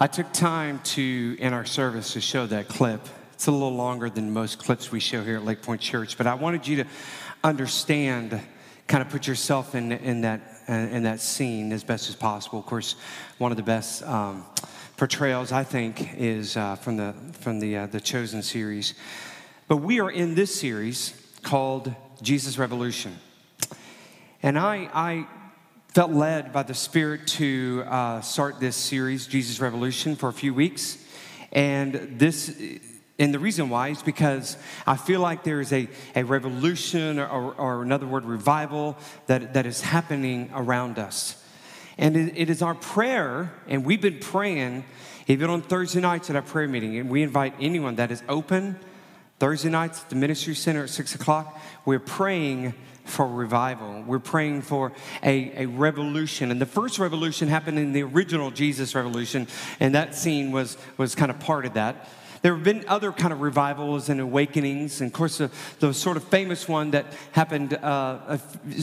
I took time to, in our service, to show that clip. It's a little longer than most clips we show here at Lake Point Church, but I wanted you to understand, kind of put yourself in, in, that, uh, in that scene as best as possible. Of course, one of the best um, portrayals, I think, is uh, from, the, from the, uh, the Chosen series. But we are in this series called Jesus Revolution. And I, I felt led by the Spirit to uh, start this series, Jesus Revolution, for a few weeks. And this, and the reason why is because I feel like there is a, a revolution or, or another word, revival, that, that is happening around us. And it, it is our prayer, and we've been praying even on Thursday nights at our prayer meeting. And we invite anyone that is open Thursday nights at the Ministry Center at 6 o'clock. We're praying for revival. We're praying for a, a revolution. And the first revolution happened in the original Jesus revolution, and that scene was, was kind of part of that. There have been other kind of revivals and awakenings, and of course, the, the sort of famous one that happened, uh,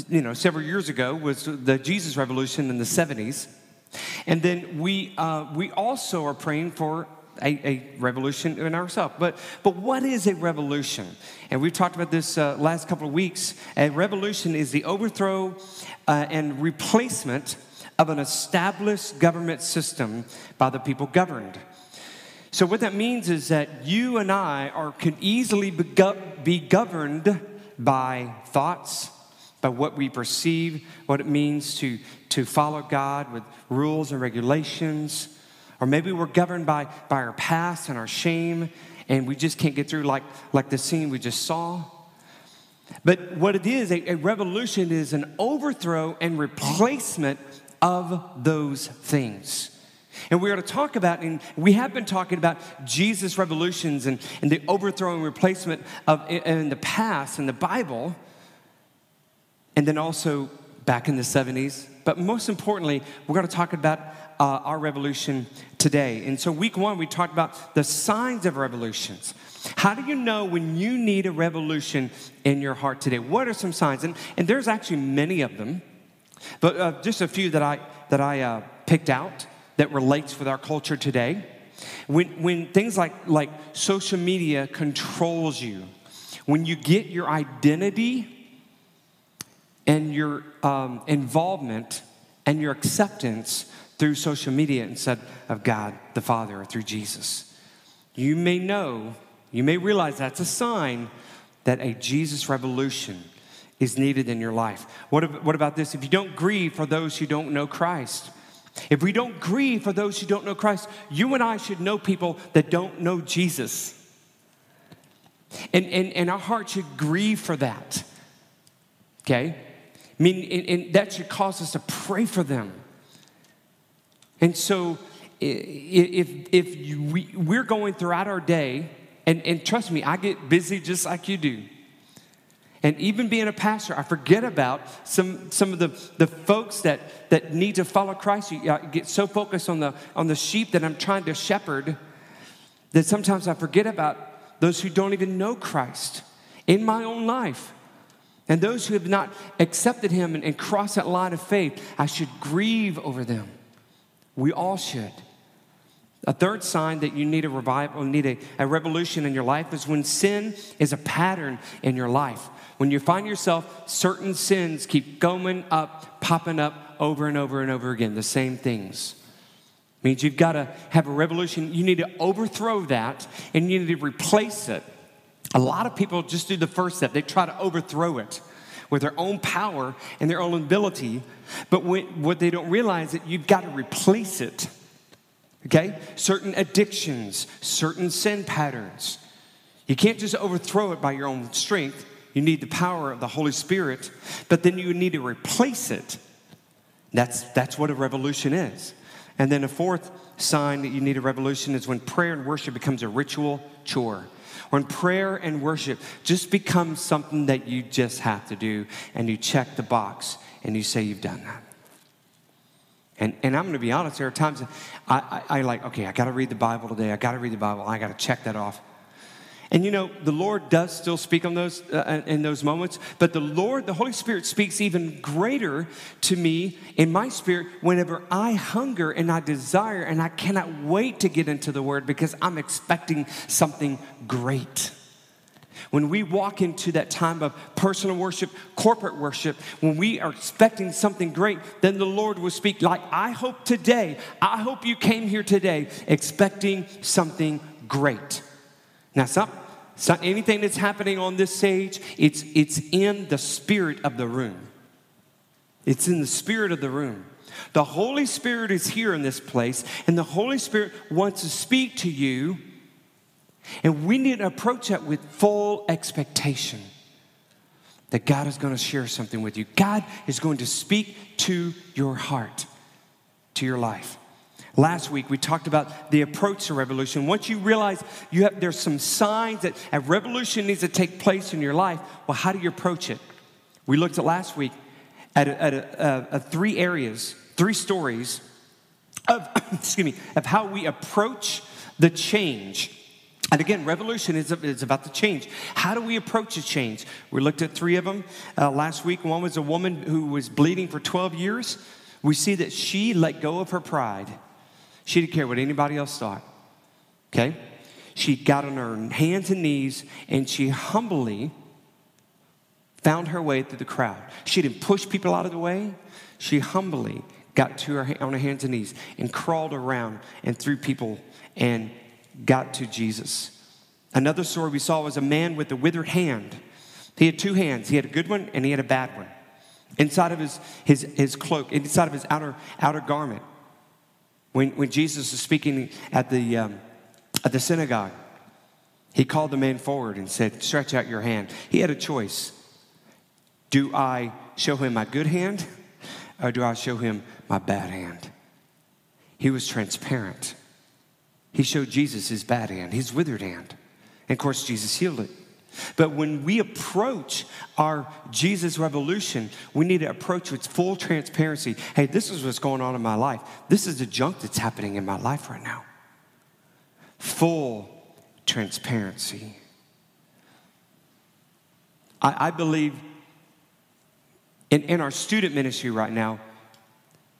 you know, several years ago was the Jesus Revolution in the '70s. And then we uh, we also are praying for a, a, revolution in ourselves. But, but what is a revolution? And we've talked about this uh, last couple of weeks. A revolution is the overthrow uh, and replacement of an established government system by the people governed. So, what that means is that you and I are, can easily be, be governed by thoughts, by what we perceive, what it means to, to follow God with rules and regulations or maybe we're governed by, by our past and our shame, and we just can't get through like, like the scene we just saw. But what it is, a, a revolution is an overthrow and replacement of those things. And we're to talk about, and we have been talking about Jesus' revolutions and, and the overthrow and replacement of in the past in the Bible, and then also back in the 70s. But most importantly, we're going to talk about uh, our revolution today. And so, week one, we talked about the signs of revolutions. How do you know when you need a revolution in your heart today? What are some signs? And, and there's actually many of them, but uh, just a few that I, that I uh, picked out that relates with our culture today. When, when things like, like social media controls you, when you get your identity and your um, involvement and your acceptance through social media instead of God the Father or through Jesus. You may know, you may realize that's a sign that a Jesus revolution is needed in your life. What, what about this? If you don't grieve for those who don't know Christ, if we don't grieve for those who don't know Christ, you and I should know people that don't know Jesus. And, and, and our heart should grieve for that. Okay? I mean, and, and that should cause us to pray for them. And so, if, if we, we're going throughout our day, and, and trust me, I get busy just like you do. And even being a pastor, I forget about some, some of the, the folks that, that need to follow Christ. You get so focused on the, on the sheep that I'm trying to shepherd that sometimes I forget about those who don't even know Christ in my own life. And those who have not accepted him and, and crossed that line of faith, I should grieve over them. We all should. A third sign that you need a revival, need a, a revolution in your life is when sin is a pattern in your life. When you find yourself, certain sins keep going up, popping up over and over and over again, the same things. Means you've got to have a revolution. You need to overthrow that and you need to replace it. A lot of people just do the first step, they try to overthrow it with their own power and their own ability. But what they don't realize is that you've got to replace it. Okay? Certain addictions, certain sin patterns. You can't just overthrow it by your own strength. You need the power of the Holy Spirit, but then you need to replace it. That's, that's what a revolution is. And then a fourth sign that you need a revolution is when prayer and worship becomes a ritual chore. When prayer and worship just becomes something that you just have to do and you check the box and you say you've done that. And, and I'm going to be honest, there are times I, I, I like, okay, I got to read the Bible today. I got to read the Bible. I got to check that off. And you know, the Lord does still speak on those uh, in those moments, but the Lord, the Holy Spirit speaks even greater to me in my spirit whenever I hunger and I desire and I cannot wait to get into the word because I'm expecting something great. When we walk into that time of personal worship, corporate worship, when we are expecting something great, then the Lord will speak like I hope today, I hope you came here today expecting something great. Now, it's it's not anything that's happening on this stage, it's, it's in the spirit of the room. It's in the spirit of the room. The Holy Spirit is here in this place, and the Holy Spirit wants to speak to you, and we need to approach that with full expectation that God is going to share something with you. God is going to speak to your heart, to your life. Last week we talked about the approach to revolution. Once you realize you have there's some signs that a revolution needs to take place in your life, well, how do you approach it? We looked at last week at, a, at a, a, three areas, three stories of excuse me of how we approach the change. And again, revolution is, is about the change. How do we approach a change? We looked at three of them uh, last week. One was a woman who was bleeding for 12 years. We see that she let go of her pride she didn't care what anybody else thought. Okay? She got on her hands and knees and she humbly found her way through the crowd. She didn't push people out of the way. She humbly got to her on her hands and knees and crawled around and through people and got to Jesus. Another story we saw was a man with a withered hand. He had two hands. He had a good one and he had a bad one. Inside of his, his, his cloak, inside of his outer, outer garment, when, when Jesus was speaking at the, um, at the synagogue, he called the man forward and said, Stretch out your hand. He had a choice. Do I show him my good hand or do I show him my bad hand? He was transparent. He showed Jesus his bad hand, his withered hand. And of course, Jesus healed it. But when we approach our Jesus revolution, we need to approach with full transparency. Hey, this is what's going on in my life. This is the junk that's happening in my life right now. Full transparency. I, I believe in, in our student ministry right now,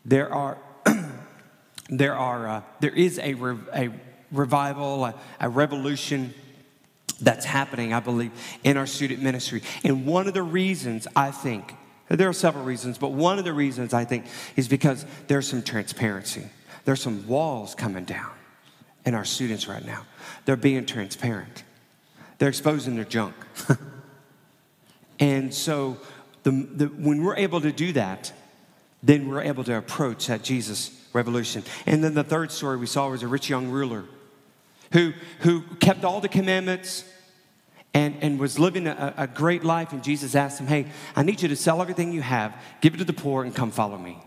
there are there are uh, there is a, a revival, a, a revolution that's happening, I believe, in our student ministry. And one of the reasons I think, there are several reasons, but one of the reasons I think is because there's some transparency. There's some walls coming down in our students right now. They're being transparent, they're exposing their junk. and so, the, the, when we're able to do that, then we're able to approach that Jesus revolution. And then the third story we saw was a rich young ruler who, who kept all the commandments and, and was living a, a great life. And Jesus asked him, Hey, I need you to sell everything you have, give it to the poor, and come follow me.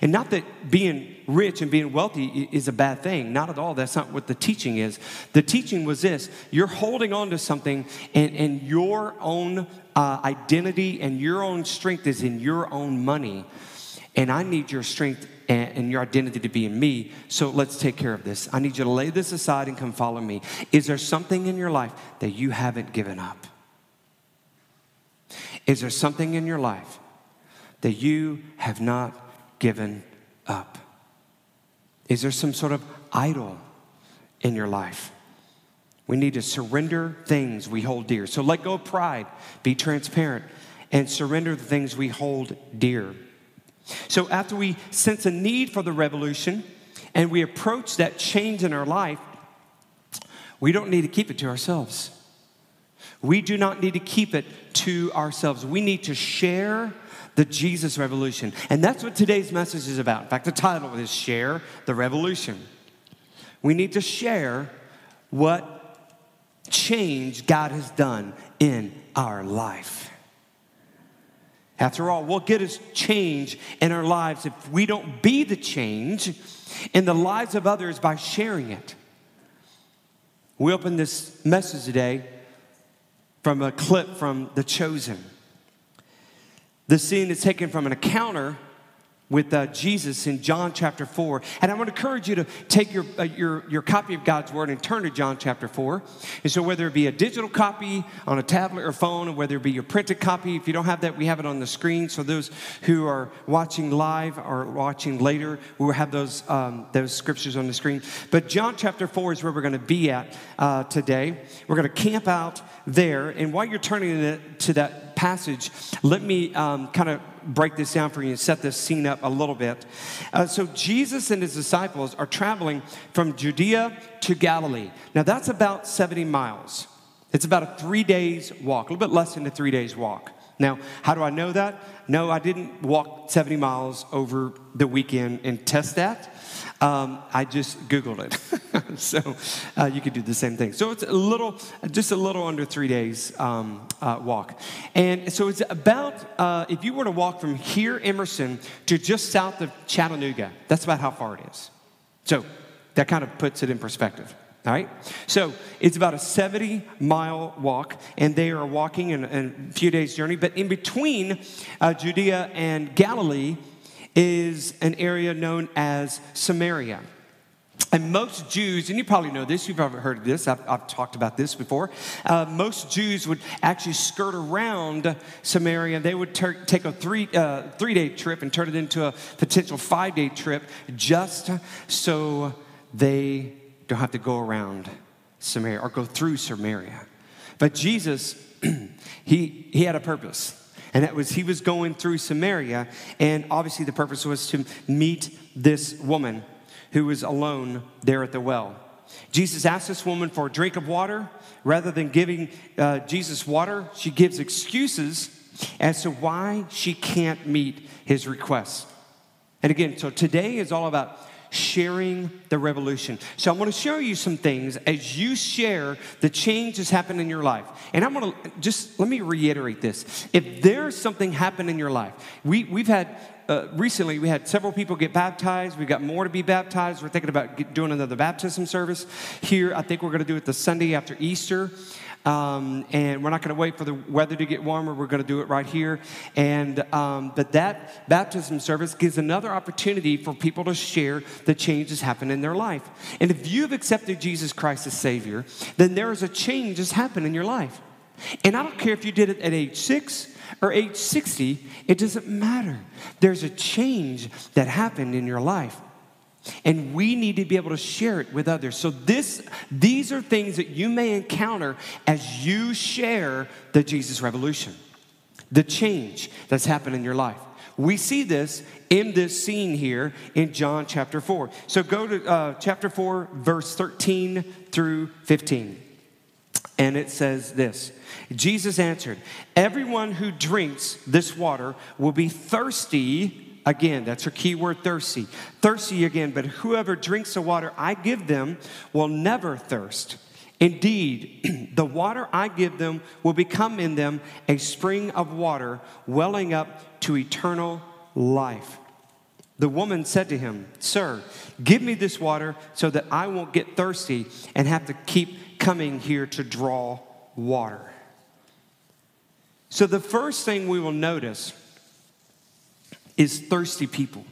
And not that being rich and being wealthy is a bad thing. Not at all. That's not what the teaching is. The teaching was this you're holding on to something, and, and your own uh, identity and your own strength is in your own money. And I need your strength and, and your identity to be in me. So let's take care of this. I need you to lay this aside and come follow me. Is there something in your life that you haven't given up? Is there something in your life that you have not given up? Is there some sort of idol in your life? We need to surrender things we hold dear. So let go of pride, be transparent, and surrender the things we hold dear. So, after we sense a need for the revolution and we approach that change in our life, we don't need to keep it to ourselves. We do not need to keep it to ourselves. We need to share the Jesus revolution. And that's what today's message is about. In fact, the title is Share the Revolution. We need to share what change God has done in our life. After all, what good is change in our lives if we don't be the change in the lives of others by sharing it? We open this message today from a clip from The Chosen. The scene is taken from an encounter with uh, Jesus in John chapter 4. And I to encourage you to take your, uh, your, your copy of God's Word and turn to John chapter 4. And so, whether it be a digital copy on a tablet or phone, or whether it be your printed copy, if you don't have that, we have it on the screen. So, those who are watching live or watching later, we will have those, um, those scriptures on the screen. But John chapter 4 is where we're going to be at uh, today. We're going to camp out there. And while you're turning to that passage, let me um, kind of break this down for you and set this scene up a little bit. Uh, so, Jesus and his disciples are traveling from Judea to Galilee. Now, that's about 70 miles. It's about a three days walk, a little bit less than a three days walk. Now, how do I know that? No, I didn't walk 70 miles over the weekend and test that. Um, I just Googled it. so uh, you could do the same thing. So it's a little, just a little under three days um, uh, walk. And so it's about, uh, if you were to walk from here, Emerson, to just south of Chattanooga, that's about how far it is. So that kind of puts it in perspective. All right? So it's about a 70 mile walk, and they are walking in, in a few days' journey. But in between uh, Judea and Galilee, is an area known as Samaria. And most Jews, and you probably know this, you've probably heard of this, I've, I've talked about this before. Uh, most Jews would actually skirt around Samaria. They would ter- take a three, uh, three day trip and turn it into a potential five day trip just so they don't have to go around Samaria or go through Samaria. But Jesus, he, he had a purpose. And that was he was going through Samaria, and obviously the purpose was to meet this woman who was alone there at the well. Jesus asked this woman for a drink of water. Rather than giving uh, Jesus water, she gives excuses as to why she can't meet his request. And again, so today is all about sharing the revolution. So I want to show you some things as you share the change that's happened in your life. And I'm going to just let me reiterate this. If there's something happened in your life, we, we've had uh, recently we had several people get baptized. We've got more to be baptized. We're thinking about doing another baptism service here. I think we're going to do it the Sunday after Easter. Um, and we're not going to wait for the weather to get warmer. We're going to do it right here. And um, but that baptism service gives another opportunity for people to share the changes happen in their life. And if you've accepted Jesus Christ as Savior, then there is a change that's happened in your life. And I don't care if you did it at age six or age 60, it doesn't matter. There's a change that happened in your life. And we need to be able to share it with others. So this these are things that you may encounter as you share the Jesus revolution. The change that's happened in your life. We see this in this scene here in John chapter 4. So go to uh, chapter 4, verse 13 through 15. And it says this Jesus answered, Everyone who drinks this water will be thirsty Again, that's her key word thirsty. Thirsty again, but whoever drinks the water I give them will never thirst. Indeed, the water I give them will become in them a spring of water welling up to eternal life. The woman said to him, Sir, give me this water so that I won't get thirsty and have to keep coming here to draw water. So, the first thing we will notice is thirsty people.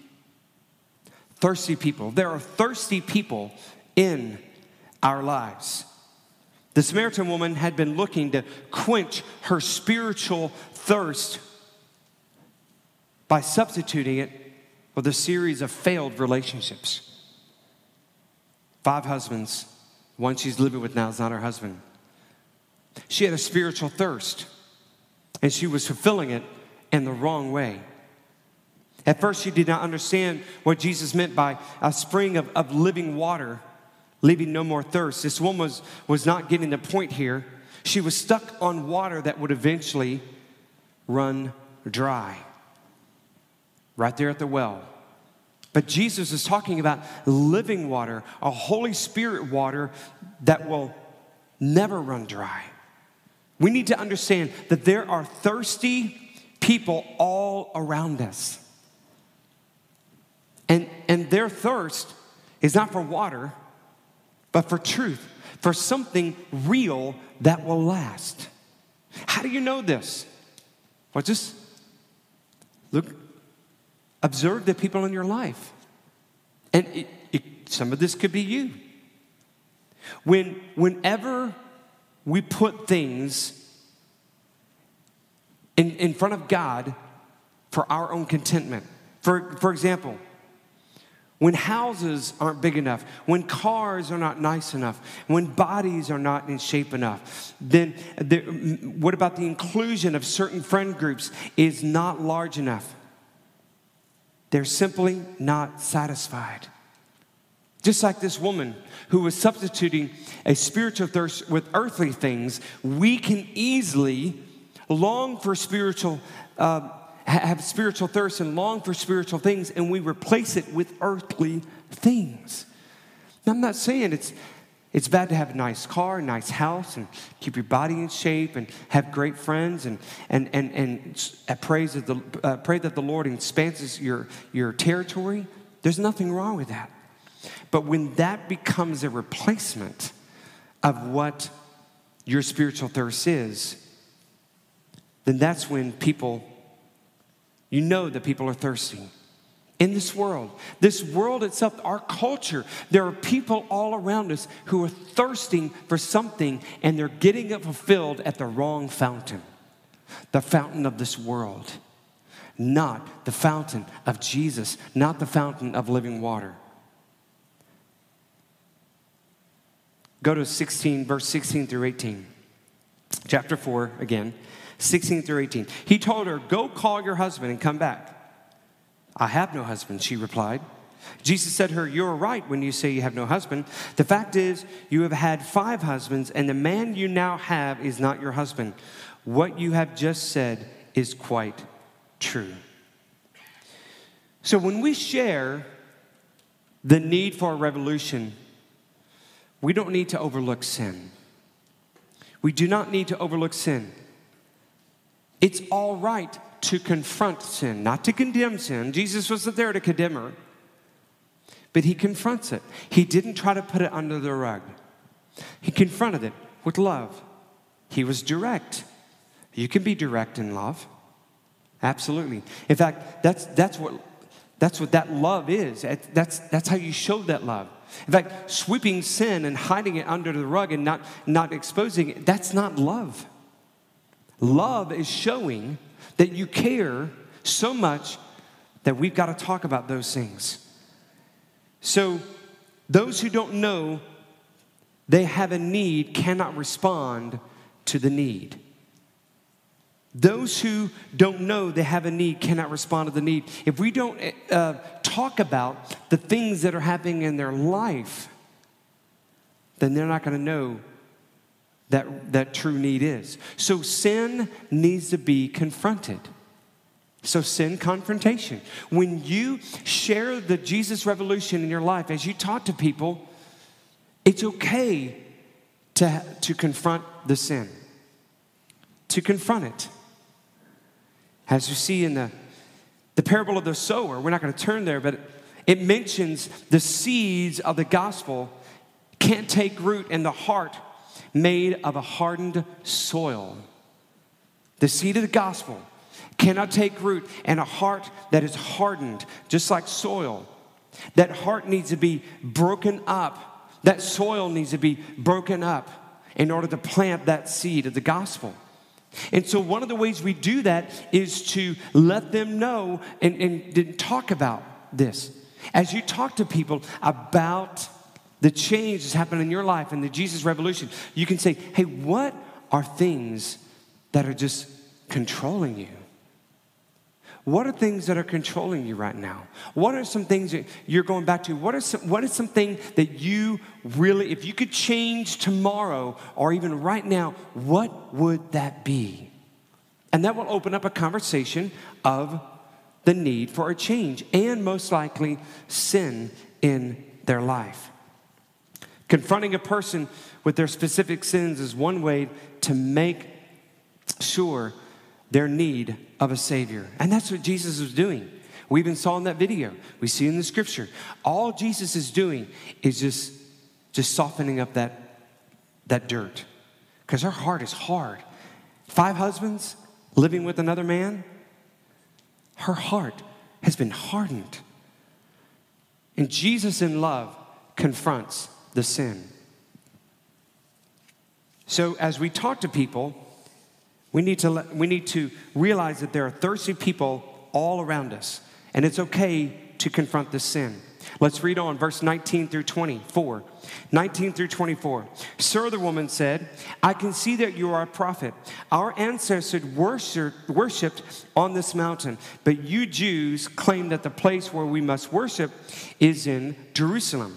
Thirsty people. There are thirsty people in our lives. The Samaritan woman had been looking to quench her spiritual thirst by substituting it with a series of failed relationships. Five husbands, one she's living with now is not her husband. She had a spiritual thirst, and she was fulfilling it in the wrong way. At first, she did not understand what Jesus meant by a spring of, of living water, leaving no more thirst. This woman was, was not getting the point here. She was stuck on water that would eventually run dry, right there at the well. But Jesus is talking about living water, a Holy Spirit water that will never run dry. We need to understand that there are thirsty people all around us. And, and their thirst is not for water, but for truth, for something real that will last. How do you know this? Well, just look, observe the people in your life. And it, it, some of this could be you. When, whenever we put things in, in front of God for our own contentment, for, for example, when houses aren't big enough, when cars are not nice enough, when bodies are not in shape enough, then the, what about the inclusion of certain friend groups is not large enough? They're simply not satisfied. Just like this woman who was substituting a spiritual thirst with earthly things, we can easily long for spiritual uh, have spiritual thirst and long for spiritual things, and we replace it with earthly things. Now, I'm not saying it's, it's bad to have a nice car, a nice house, and keep your body in shape, and have great friends, and, and, and, and praise that the, uh, pray that the Lord expands your, your territory. There's nothing wrong with that. But when that becomes a replacement of what your spiritual thirst is, then that's when people you know that people are thirsty. In this world, this world itself, our culture, there are people all around us who are thirsting for something and they're getting it fulfilled at the wrong fountain the fountain of this world, not the fountain of Jesus, not the fountain of living water. Go to 16, verse 16 through 18. Chapter 4, again. 16 through 18. He told her, Go call your husband and come back. I have no husband, she replied. Jesus said to her, You're right when you say you have no husband. The fact is, you have had five husbands, and the man you now have is not your husband. What you have just said is quite true. So when we share the need for a revolution, we don't need to overlook sin. We do not need to overlook sin. It's all right to confront sin, not to condemn sin. Jesus wasn't there to condemn her, but he confronts it. He didn't try to put it under the rug, he confronted it with love. He was direct. You can be direct in love. Absolutely. In fact, that's, that's, what, that's what that love is. That's, that's how you show that love. In fact, sweeping sin and hiding it under the rug and not, not exposing it, that's not love. Love is showing that you care so much that we've got to talk about those things. So, those who don't know they have a need cannot respond to the need. Those who don't know they have a need cannot respond to the need. If we don't uh, talk about the things that are happening in their life, then they're not going to know that, that true need is. So sin needs to be confronted. So, sin confrontation. When you share the Jesus revolution in your life, as you talk to people, it's okay to, to confront the sin, to confront it. As you see in the, the parable of the sower, we're not going to turn there, but it mentions the seeds of the gospel can't take root in the heart made of a hardened soil. The seed of the gospel cannot take root in a heart that is hardened, just like soil. That heart needs to be broken up. That soil needs to be broken up in order to plant that seed of the gospel. And so, one of the ways we do that is to let them know and, and talk about this. As you talk to people about the change that's happened in your life and the Jesus revolution, you can say, hey, what are things that are just controlling you? What are things that are controlling you right now? What are some things that you're going back to? What are some, what is something that you really, if you could change tomorrow or even right now, what would that be? And that will open up a conversation of the need for a change and most likely sin in their life. Confronting a person with their specific sins is one way to make sure their need of a Savior. And that's what Jesus was doing. We even saw in that video. We see in the scripture. All Jesus is doing is just, just softening up that, that dirt. Because her heart is hard. Five husbands living with another man. Her heart has been hardened. And Jesus, in love, confronts the sin. So, as we talk to people, we need to, we need to realize that there are thirsty people all around us, and it's okay to confront the sin. Let's read on verse 19 through 24. 19 through 24. Sir, the woman said, I can see that you are a prophet. Our ancestors worshiped on this mountain, but you Jews claim that the place where we must worship is in Jerusalem.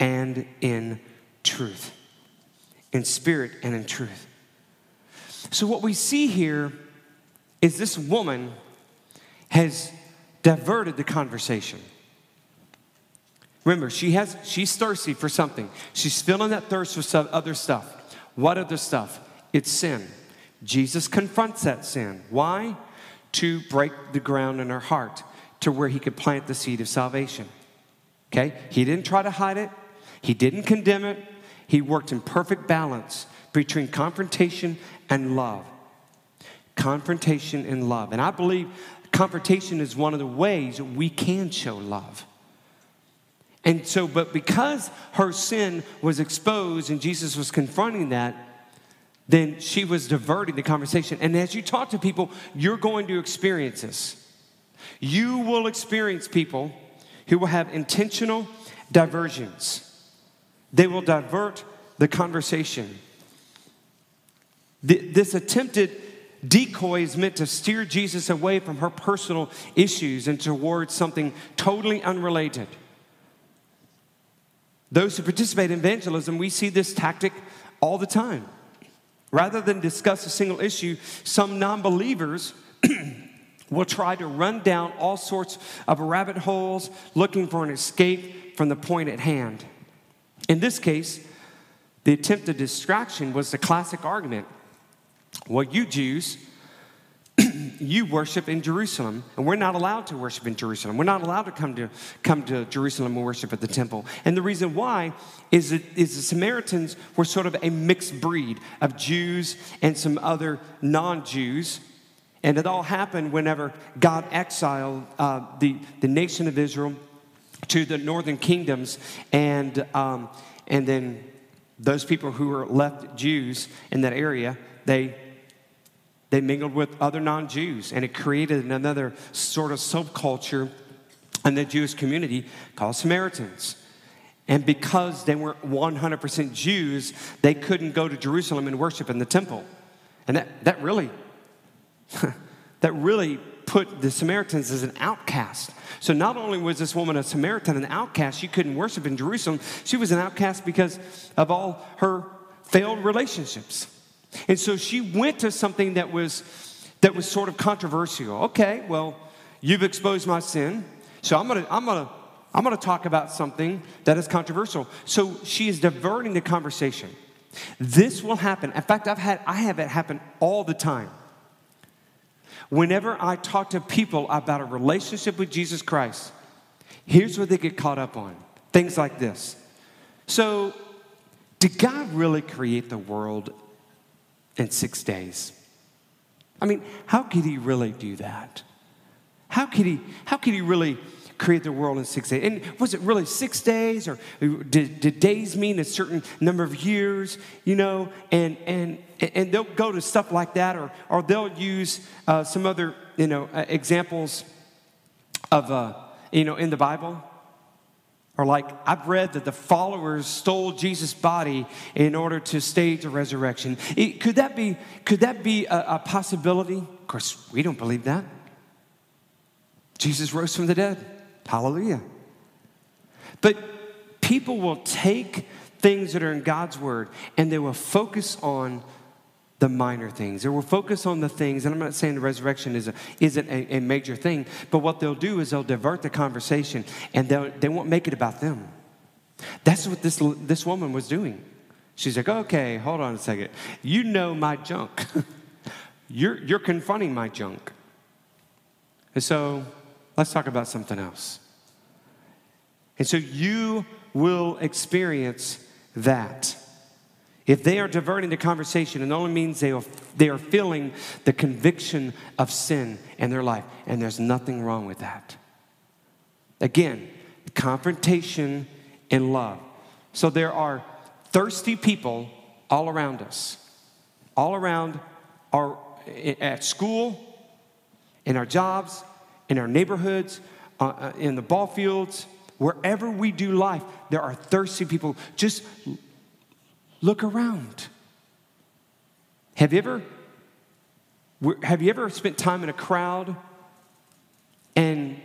and in truth in spirit and in truth. So, what we see here is this woman has diverted the conversation. Remember, she has, she's thirsty for something. She's feeling that thirst for some other stuff. What other stuff? It's sin. Jesus confronts that sin. Why? To break the ground in her heart to where he could plant the seed of salvation. Okay? He didn't try to hide it, he didn't condemn it, he worked in perfect balance between confrontation and love. Confrontation and love. And I believe confrontation is one of the ways we can show love. And so, but because her sin was exposed and Jesus was confronting that, then she was diverting the conversation. And as you talk to people, you're going to experience this. You will experience people who will have intentional diversions. They will divert the conversation. This attempted decoy is meant to steer Jesus away from her personal issues and towards something totally unrelated. Those who participate in evangelism, we see this tactic all the time. Rather than discuss a single issue, some non believers will try to run down all sorts of rabbit holes looking for an escape from the point at hand. In this case, the attempted distraction was the classic argument. Well, you Jews, you worship in Jerusalem, and we're not allowed to worship in Jerusalem. We're not allowed to come to, come to Jerusalem and worship at the temple. And the reason why is that is the Samaritans were sort of a mixed breed of Jews and some other non Jews. And it all happened whenever God exiled uh, the, the nation of Israel to the northern kingdoms, and, um, and then those people who were left Jews in that area, they, they mingled with other non Jews, and it created another sort of subculture in the Jewish community called Samaritans. And because they weren't 100% Jews, they couldn't go to Jerusalem and worship in the temple. And that, that really, that really put the Samaritans as an outcast. So not only was this woman a Samaritan, an outcast, she couldn't worship in Jerusalem, she was an outcast because of all her failed relationships. And so she went to something that was that was sort of controversial. Okay, well, you've exposed my sin, so I'm gonna I'm gonna I'm gonna talk about something that is controversial. So she is diverting the conversation. This will happen. In fact, I've had I have it happen all the time. Whenever I talk to people about a relationship with Jesus Christ, here's what they get caught up on things like this. So, did God really create the world in six days? I mean, how could he really do that? How could he, how could he really create the world in six days. And was it really six days, or did, did days mean a certain number of years? You know, and and and they'll go to stuff like that, or or they'll use uh, some other you know uh, examples of uh, you know in the Bible. Or like I've read that the followers stole Jesus' body in order to stage a resurrection. It, could that be? Could that be a, a possibility? Of course, we don't believe that. Jesus rose from the dead. Hallelujah. But people will take things that are in God's word and they will focus on the minor things. They will focus on the things, and I'm not saying the resurrection is a, isn't a, a major thing, but what they'll do is they'll divert the conversation and they won't make it about them. That's what this, this woman was doing. She's like, okay, hold on a second. You know my junk. you're, you're confronting my junk. And so let's talk about something else. And so you will experience that. If they are diverting the conversation, it only means they are, they are feeling the conviction of sin in their life, and there's nothing wrong with that. Again, confrontation and love. So there are thirsty people all around us, all around our at school, in our jobs, in our neighborhoods, uh, uh in the ball fields, wherever we do life, there are thirsty people. Just Look around. Have you ever have you ever spent time in a crowd and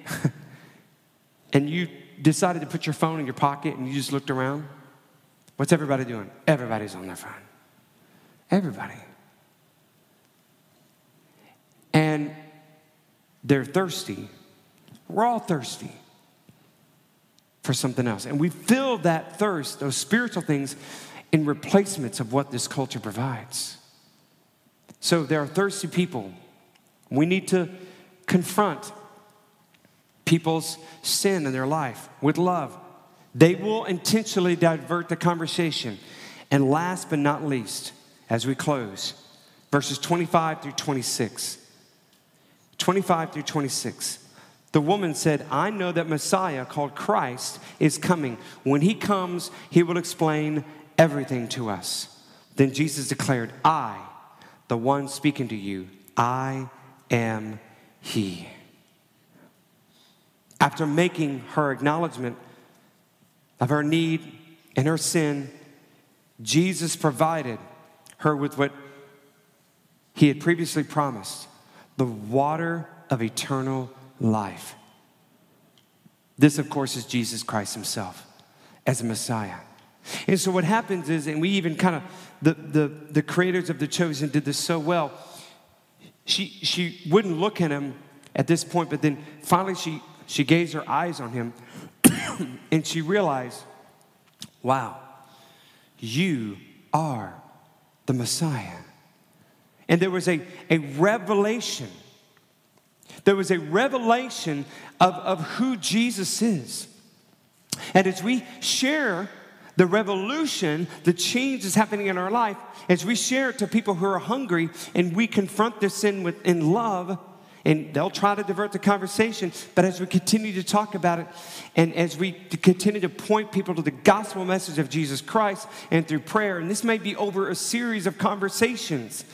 and you decided to put your phone in your pocket and you just looked around? What's everybody doing? Everybody's on their phone. Everybody. And they're thirsty. We're all thirsty for something else. And we fill that thirst, those spiritual things, in replacements of what this culture provides. So there are thirsty people. We need to confront people's sin in their life with love. They will intentionally divert the conversation. And last but not least, as we close, verses 25 through 26. 25 through 26. The woman said, I know that Messiah, called Christ, is coming. When he comes, he will explain everything to us. Then Jesus declared, I, the one speaking to you, I am He. After making her acknowledgement of her need and her sin, Jesus provided her with what he had previously promised the water of eternal life. This, of course, is Jesus Christ himself as a Messiah. And so what happens is, and we even kind of, the, the, the creators of The Chosen did this so well. She, she wouldn't look at him at this point, but then finally she, she gazed her eyes on him and she realized, wow, you are the Messiah. And there was a, a revelation. There was a revelation of, of who Jesus is. And as we share the revolution, the change is happening in our life as we share it to people who are hungry and we confront their sin with, in love. And they'll try to divert the conversation, but as we continue to talk about it and as we continue to point people to the gospel message of Jesus Christ and through prayer, and this may be over a series of conversations,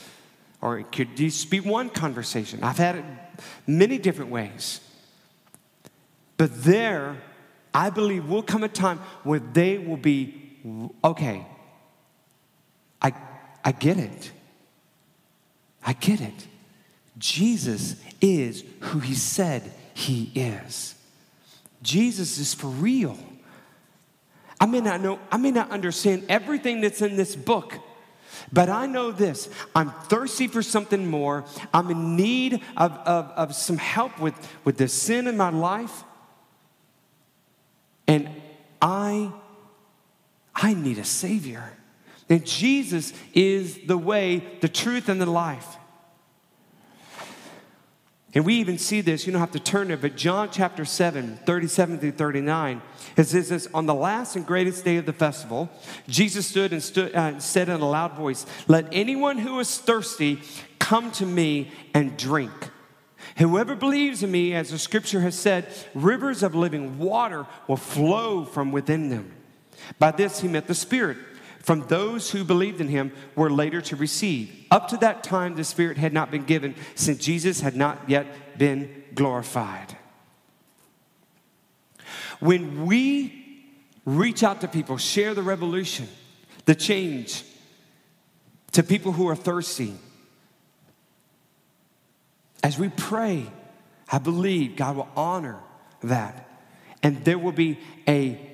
or it could just be one conversation. I've had it many different ways. But there, I believe will come a time where they will be, okay, I, I get it. I get it. Jesus is who he said he is. Jesus is for real. I may not know, I may not understand everything that's in this book, but I know this I'm thirsty for something more. I'm in need of, of, of some help with, with the sin in my life. And I I need a savior. And Jesus is the way, the truth, and the life. And we even see this, you don't have to turn it, but John chapter 7, 37 through 39, it says this On the last and greatest day of the festival, Jesus stood and stood, uh, said in a loud voice, Let anyone who is thirsty come to me and drink. Whoever believes in me, as the scripture has said, rivers of living water will flow from within them. By this he meant the Spirit. From those who believed in him were later to receive. Up to that time, the Spirit had not been given, since Jesus had not yet been glorified. When we reach out to people, share the revolution, the change to people who are thirsty, as we pray, I believe God will honor that. And there will be a,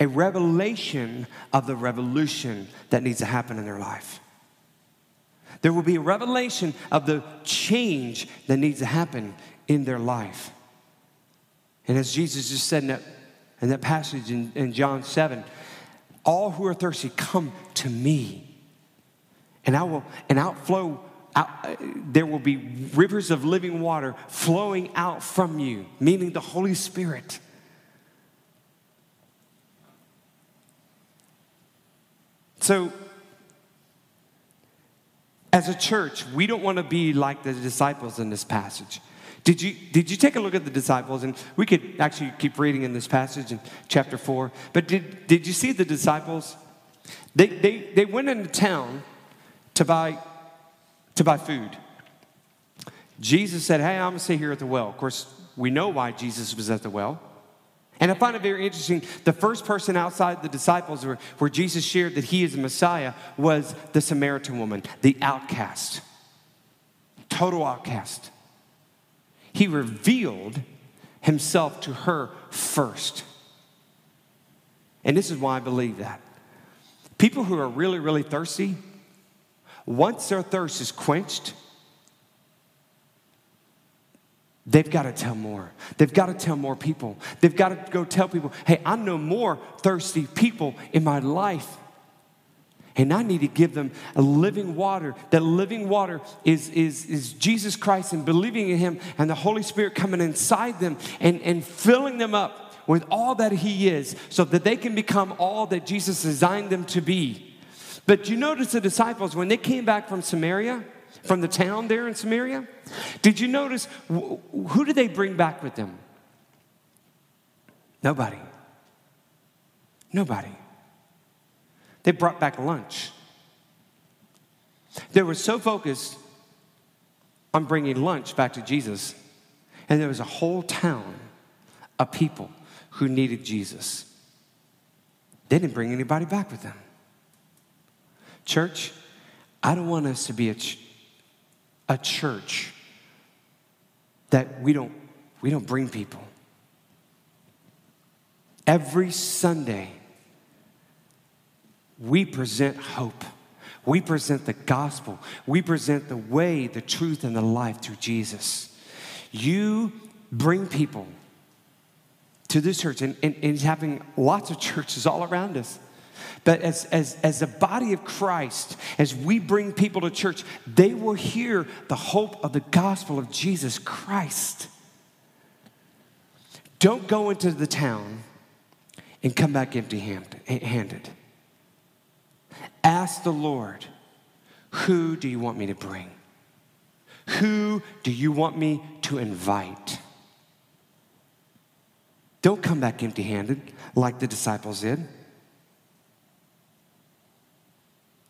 a revelation of the revolution that needs to happen in their life. There will be a revelation of the change that needs to happen in their life. And as Jesus just said in that, in that passage in, in John 7, all who are thirsty, come to me. And I will, and outflow, out, there will be rivers of living water flowing out from you, meaning the Holy Spirit. So, as a church, we don't want to be like the disciples in this passage. Did you, did you take a look at the disciples? And we could actually keep reading in this passage in chapter 4. But did, did you see the disciples? They, they, they went into town to buy, to buy food. Jesus said, Hey, I'm going to stay here at the well. Of course, we know why Jesus was at the well. And I find it very interesting. The first person outside the disciples where, where Jesus shared that he is the Messiah was the Samaritan woman, the outcast, total outcast. He revealed himself to her first. And this is why I believe that. People who are really, really thirsty, once their thirst is quenched, They've got to tell more. They've got to tell more people. They've got to go tell people, hey, I know more thirsty people in my life. And I need to give them a living water. That living water is, is, is Jesus Christ and believing in Him and the Holy Spirit coming inside them and, and filling them up with all that He is so that they can become all that Jesus designed them to be. But you notice the disciples, when they came back from Samaria, from the town there in Samaria? Did you notice who did they bring back with them? Nobody. Nobody. They brought back lunch. They were so focused on bringing lunch back to Jesus, and there was a whole town of people who needed Jesus. They didn't bring anybody back with them. Church, I don't want us to be a, a church that we don't, we don't bring people. Every Sunday, we present hope. We present the gospel. We present the way, the truth, and the life through Jesus. You bring people to this church, and, and, and having lots of churches all around us. But as, as, as the body of Christ, as we bring people to church, they will hear the hope of the gospel of Jesus Christ. Don't go into the town and come back empty handed. Ask the Lord, who do you want me to bring? Who do you want me to invite? Don't come back empty handed like the disciples did.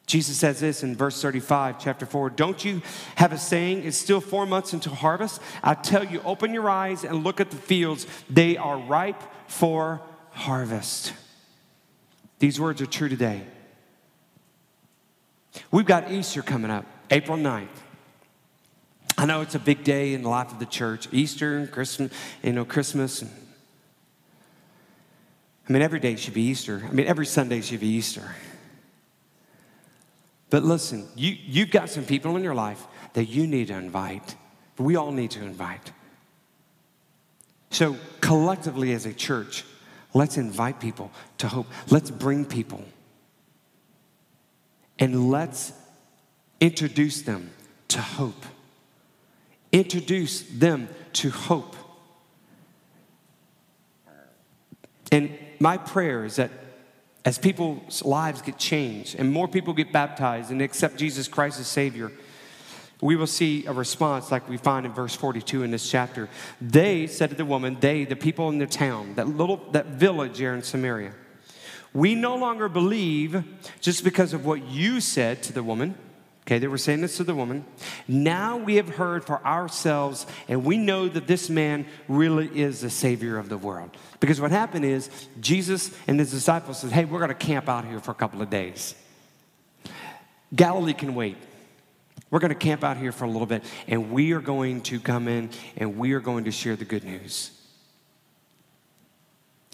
Jesus says this in verse 35, chapter 4 Don't you have a saying, it's still four months until harvest? I tell you, open your eyes and look at the fields. They are ripe for harvest. These words are true today. We've got Easter coming up, April 9th. I know it's a big day in the life of the church, Easter and Christmas, you know, Christmas. And, I mean, every day should be Easter. I mean, every Sunday should be Easter. But listen, you, you've got some people in your life that you need to invite. We all need to invite. So, collectively as a church, let's invite people to hope. Let's bring people. And let's introduce them to hope. Introduce them to hope. And my prayer is that as people's lives get changed and more people get baptized and accept Jesus Christ as Savior, we will see a response like we find in verse 42 in this chapter. They said to the woman, they, the people in the town, that little, that village there in Samaria, we no longer believe just because of what you said to the woman. Okay, they were saying this to the woman. Now we have heard for ourselves, and we know that this man really is the Savior of the world. Because what happened is, Jesus and his disciples said, Hey, we're going to camp out here for a couple of days. Galilee can wait. We're going to camp out here for a little bit, and we are going to come in and we are going to share the good news.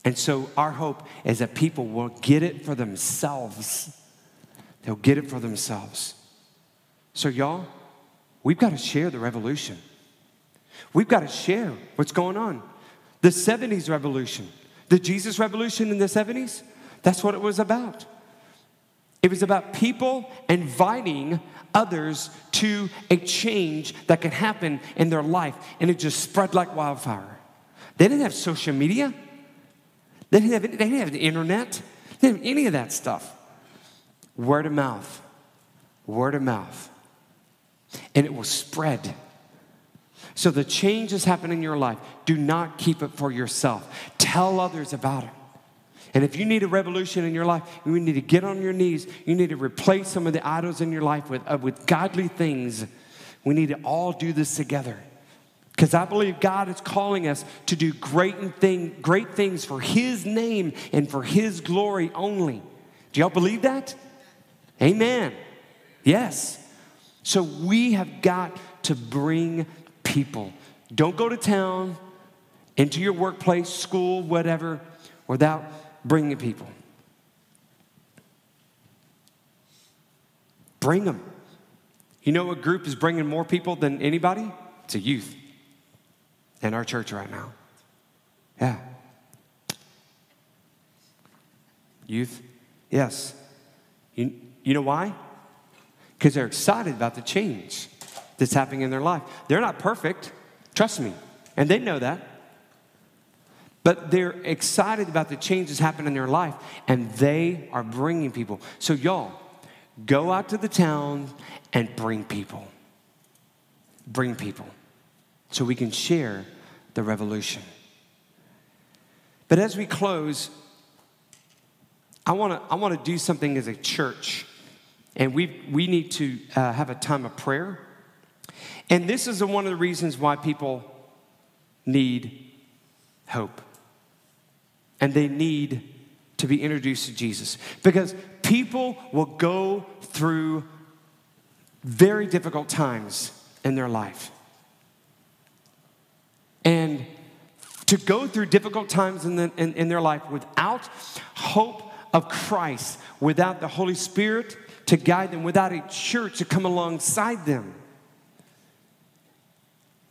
And so, our hope is that people will get it for themselves. They'll get it for themselves. So, y'all, we've got to share the revolution. We've got to share what's going on. The 70s revolution, the Jesus revolution in the 70s, that's what it was about. It was about people inviting others to a change that could happen in their life, and it just spread like wildfire. They didn't have social media, they didn't have, they didn't have the internet, they didn't have any of that stuff. Word of mouth, word of mouth, and it will spread. So the changes happen in your life. Do not keep it for yourself. Tell others about it. And if you need a revolution in your life, you need to get on your knees. You need to replace some of the idols in your life with, uh, with godly things. We need to all do this together. Because I believe God is calling us to do great, thing, great things for His name and for His glory only. Do y'all believe that? Amen. Yes. So we have got to bring people. Don't go to town, into your workplace, school, whatever, without bringing people. Bring them. You know what group is bringing more people than anybody? It's a youth in our church right now. Yeah. Youth? Yes. You, you know why? Because they're excited about the change that's happening in their life. They're not perfect, trust me, and they know that but they're excited about the changes happening in their life and they are bringing people. So, y'all, go out to the town and bring people. Bring people so we can share the revolution. But as we close, I want to I want to do something as a church, and we we need to uh, have a time of prayer. And this is one of the reasons why people need hope and they need to be introduced to Jesus. Because people will go through very difficult times in their life. And to go through difficult times in, the, in, in, their life without hope of Christ, without the Holy Spirit to guide them, without a church to come alongside them,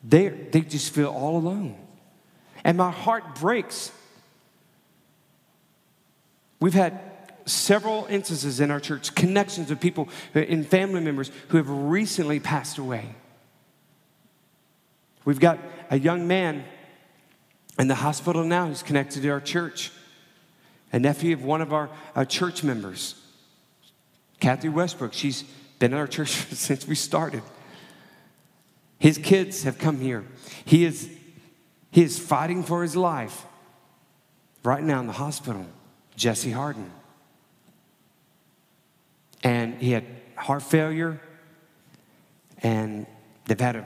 they, they just feel all alone. And my heart breaks We've had several instances in our church, connections of people in family members who have recently passed away. We've got a young man in the hospital now who's connected to our church, a nephew of one of our, our church members, Kathy Westbrook. She's been in our church since we started. His kids have come here. He is, he is fighting for his life right now in the hospital. Jesse Harden. And he had heart failure, and they've had to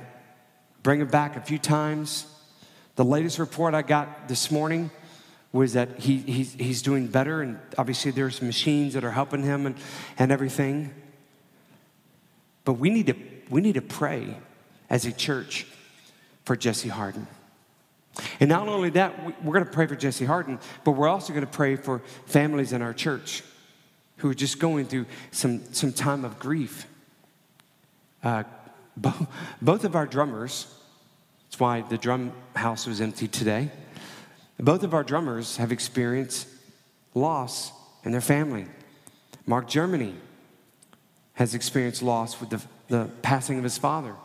bring him back a few times. The latest report I got this morning was that he, he's, he's doing better, and obviously there's machines that are helping him and, and everything. But we need, to, we need to pray as a church for Jesse Harden. And not only that, we're going to pray for Jesse Harden, but we're also going to pray for families in our church who are just going through some, some time of grief. Uh, bo- both of our drummers, that's why the drum house was empty today, both of our drummers have experienced loss in their family. Mark Germany has experienced loss with the, the passing of his father.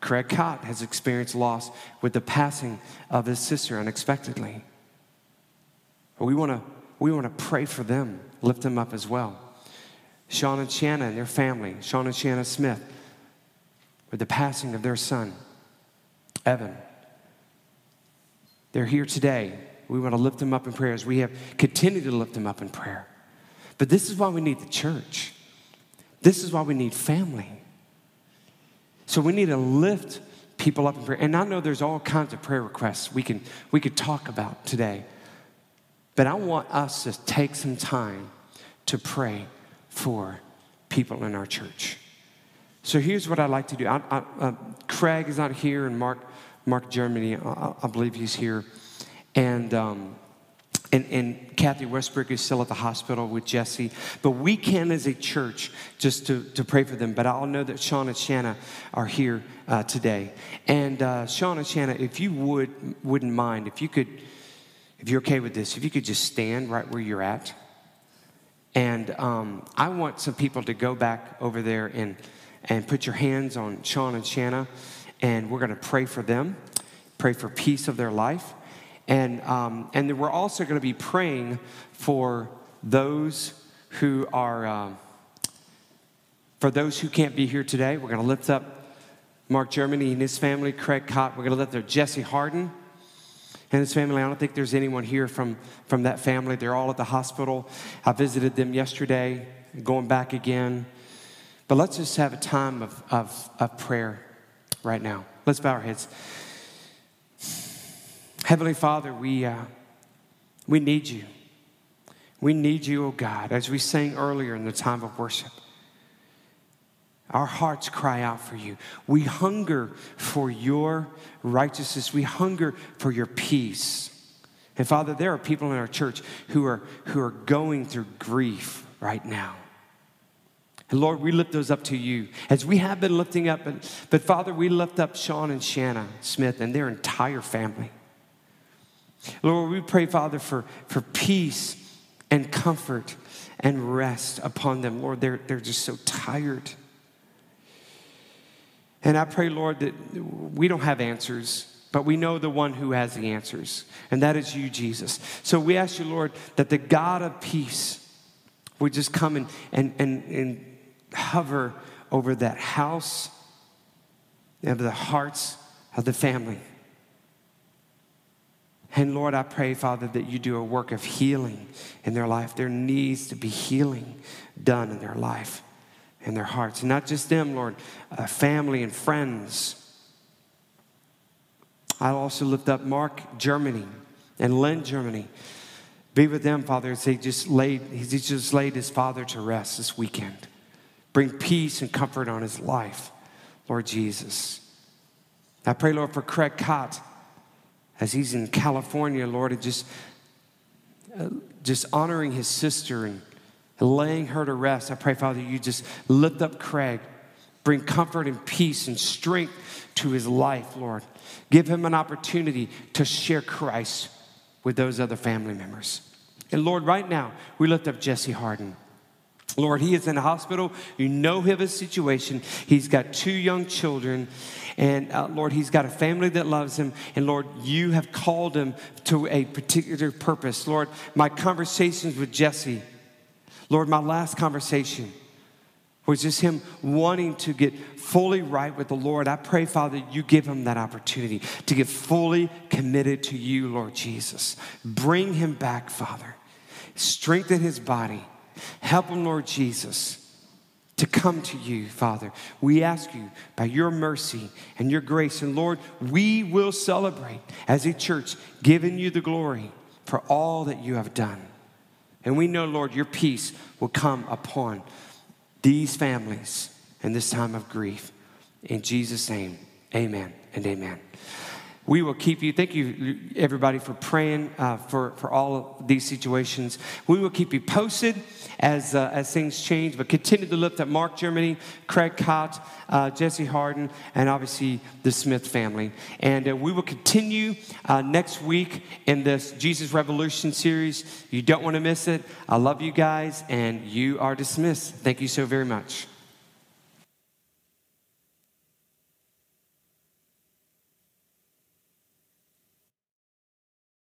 Craig Cott has experienced loss with the passing of his sister unexpectedly. We want to we want to pray for them, lift them up as well. Sean and Shanna and their family, Sean and Shanna Smith, with the passing of their son, Evan. They're here today. We want to lift them up in prayer as we have continued to lift them up in prayer. But this is why we need the church. This is why we need family. So we need to lift people up in prayer. And I know there's all kinds of prayer requests we can we could talk about today. But I want us to take some time to pray for people in our church. So here's what I'd like to do. I, I, uh, Craig is not here, and Mark, Mark Germany, I, I believe he's here. And um, and, and Kathy Westbrook is still at the hospital with Jesse. But we can, as a church, just to, to pray for them. But I'll know that Sean and Shanna are here uh, today. And uh, Sean and Shanna, if you would, wouldn't mind, if you could, if you're okay with this, if you could just stand right where you're at. And um, I want some people to go back over there and, and put your hands on Sean and Shanna. And we're going to pray for them, pray for peace of their life. And, um, and we're also going to be praying for those who are, uh, for those who can't be here today. We're going to lift up Mark Germany and his family, Craig Cott. We're going to lift up Jesse Harden and his family. I don't think there's anyone here from, from that family. They're all at the hospital. I visited them yesterday, going back again. But let's just have a time of, of, of prayer right now. Let's bow our heads. Heavenly Father, we, uh, we need you. We need you, oh God, as we sang earlier in the time of worship. Our hearts cry out for you. We hunger for your righteousness. We hunger for your peace. And Father, there are people in our church who are, who are going through grief right now. And Lord, we lift those up to you as we have been lifting up. But, but Father, we lift up Sean and Shanna Smith and their entire family. Lord, we pray, Father, for, for peace and comfort and rest upon them. Lord, they're, they're just so tired. And I pray, Lord, that we don't have answers, but we know the one who has the answers, and that is you, Jesus. So we ask you, Lord, that the God of peace would just come and, and, and, and hover over that house, and the hearts of the family. And Lord, I pray, Father, that you do a work of healing in their life. There needs to be healing done in their life in their hearts. And not just them, Lord, uh, family and friends. I also lift up Mark Germany and Len Germany. Be with them, Father, as they just laid, he just laid his father to rest this weekend. Bring peace and comfort on his life, Lord Jesus. I pray, Lord, for Craig Cott as he's in California, Lord, and just, uh, just honoring his sister and laying her to rest. I pray, Father, you just lift up Craig, bring comfort and peace and strength to his life, Lord. Give him an opportunity to share Christ with those other family members. And Lord, right now, we lift up Jesse Harden. Lord, he is in a hospital. You know his situation. He's got two young children. And uh, Lord, he's got a family that loves him. And Lord, you have called him to a particular purpose. Lord, my conversations with Jesse, Lord, my last conversation was just him wanting to get fully right with the Lord. I pray, Father, you give him that opportunity to get fully committed to you, Lord Jesus. Bring him back, Father. Strengthen his body. Help them, Lord Jesus, to come to you, Father. We ask you by your mercy and your grace. And Lord, we will celebrate as a church, giving you the glory for all that you have done. And we know, Lord, your peace will come upon these families in this time of grief. In Jesus' name, amen and amen. We will keep you. Thank you, everybody, for praying uh, for, for all of these situations. We will keep you posted as, uh, as things change, but continue to look at Mark Germany, Craig Cott, uh, Jesse Harden, and obviously the Smith family. And uh, we will continue uh, next week in this Jesus Revolution series. You don't want to miss it. I love you guys, and you are dismissed. Thank you so very much.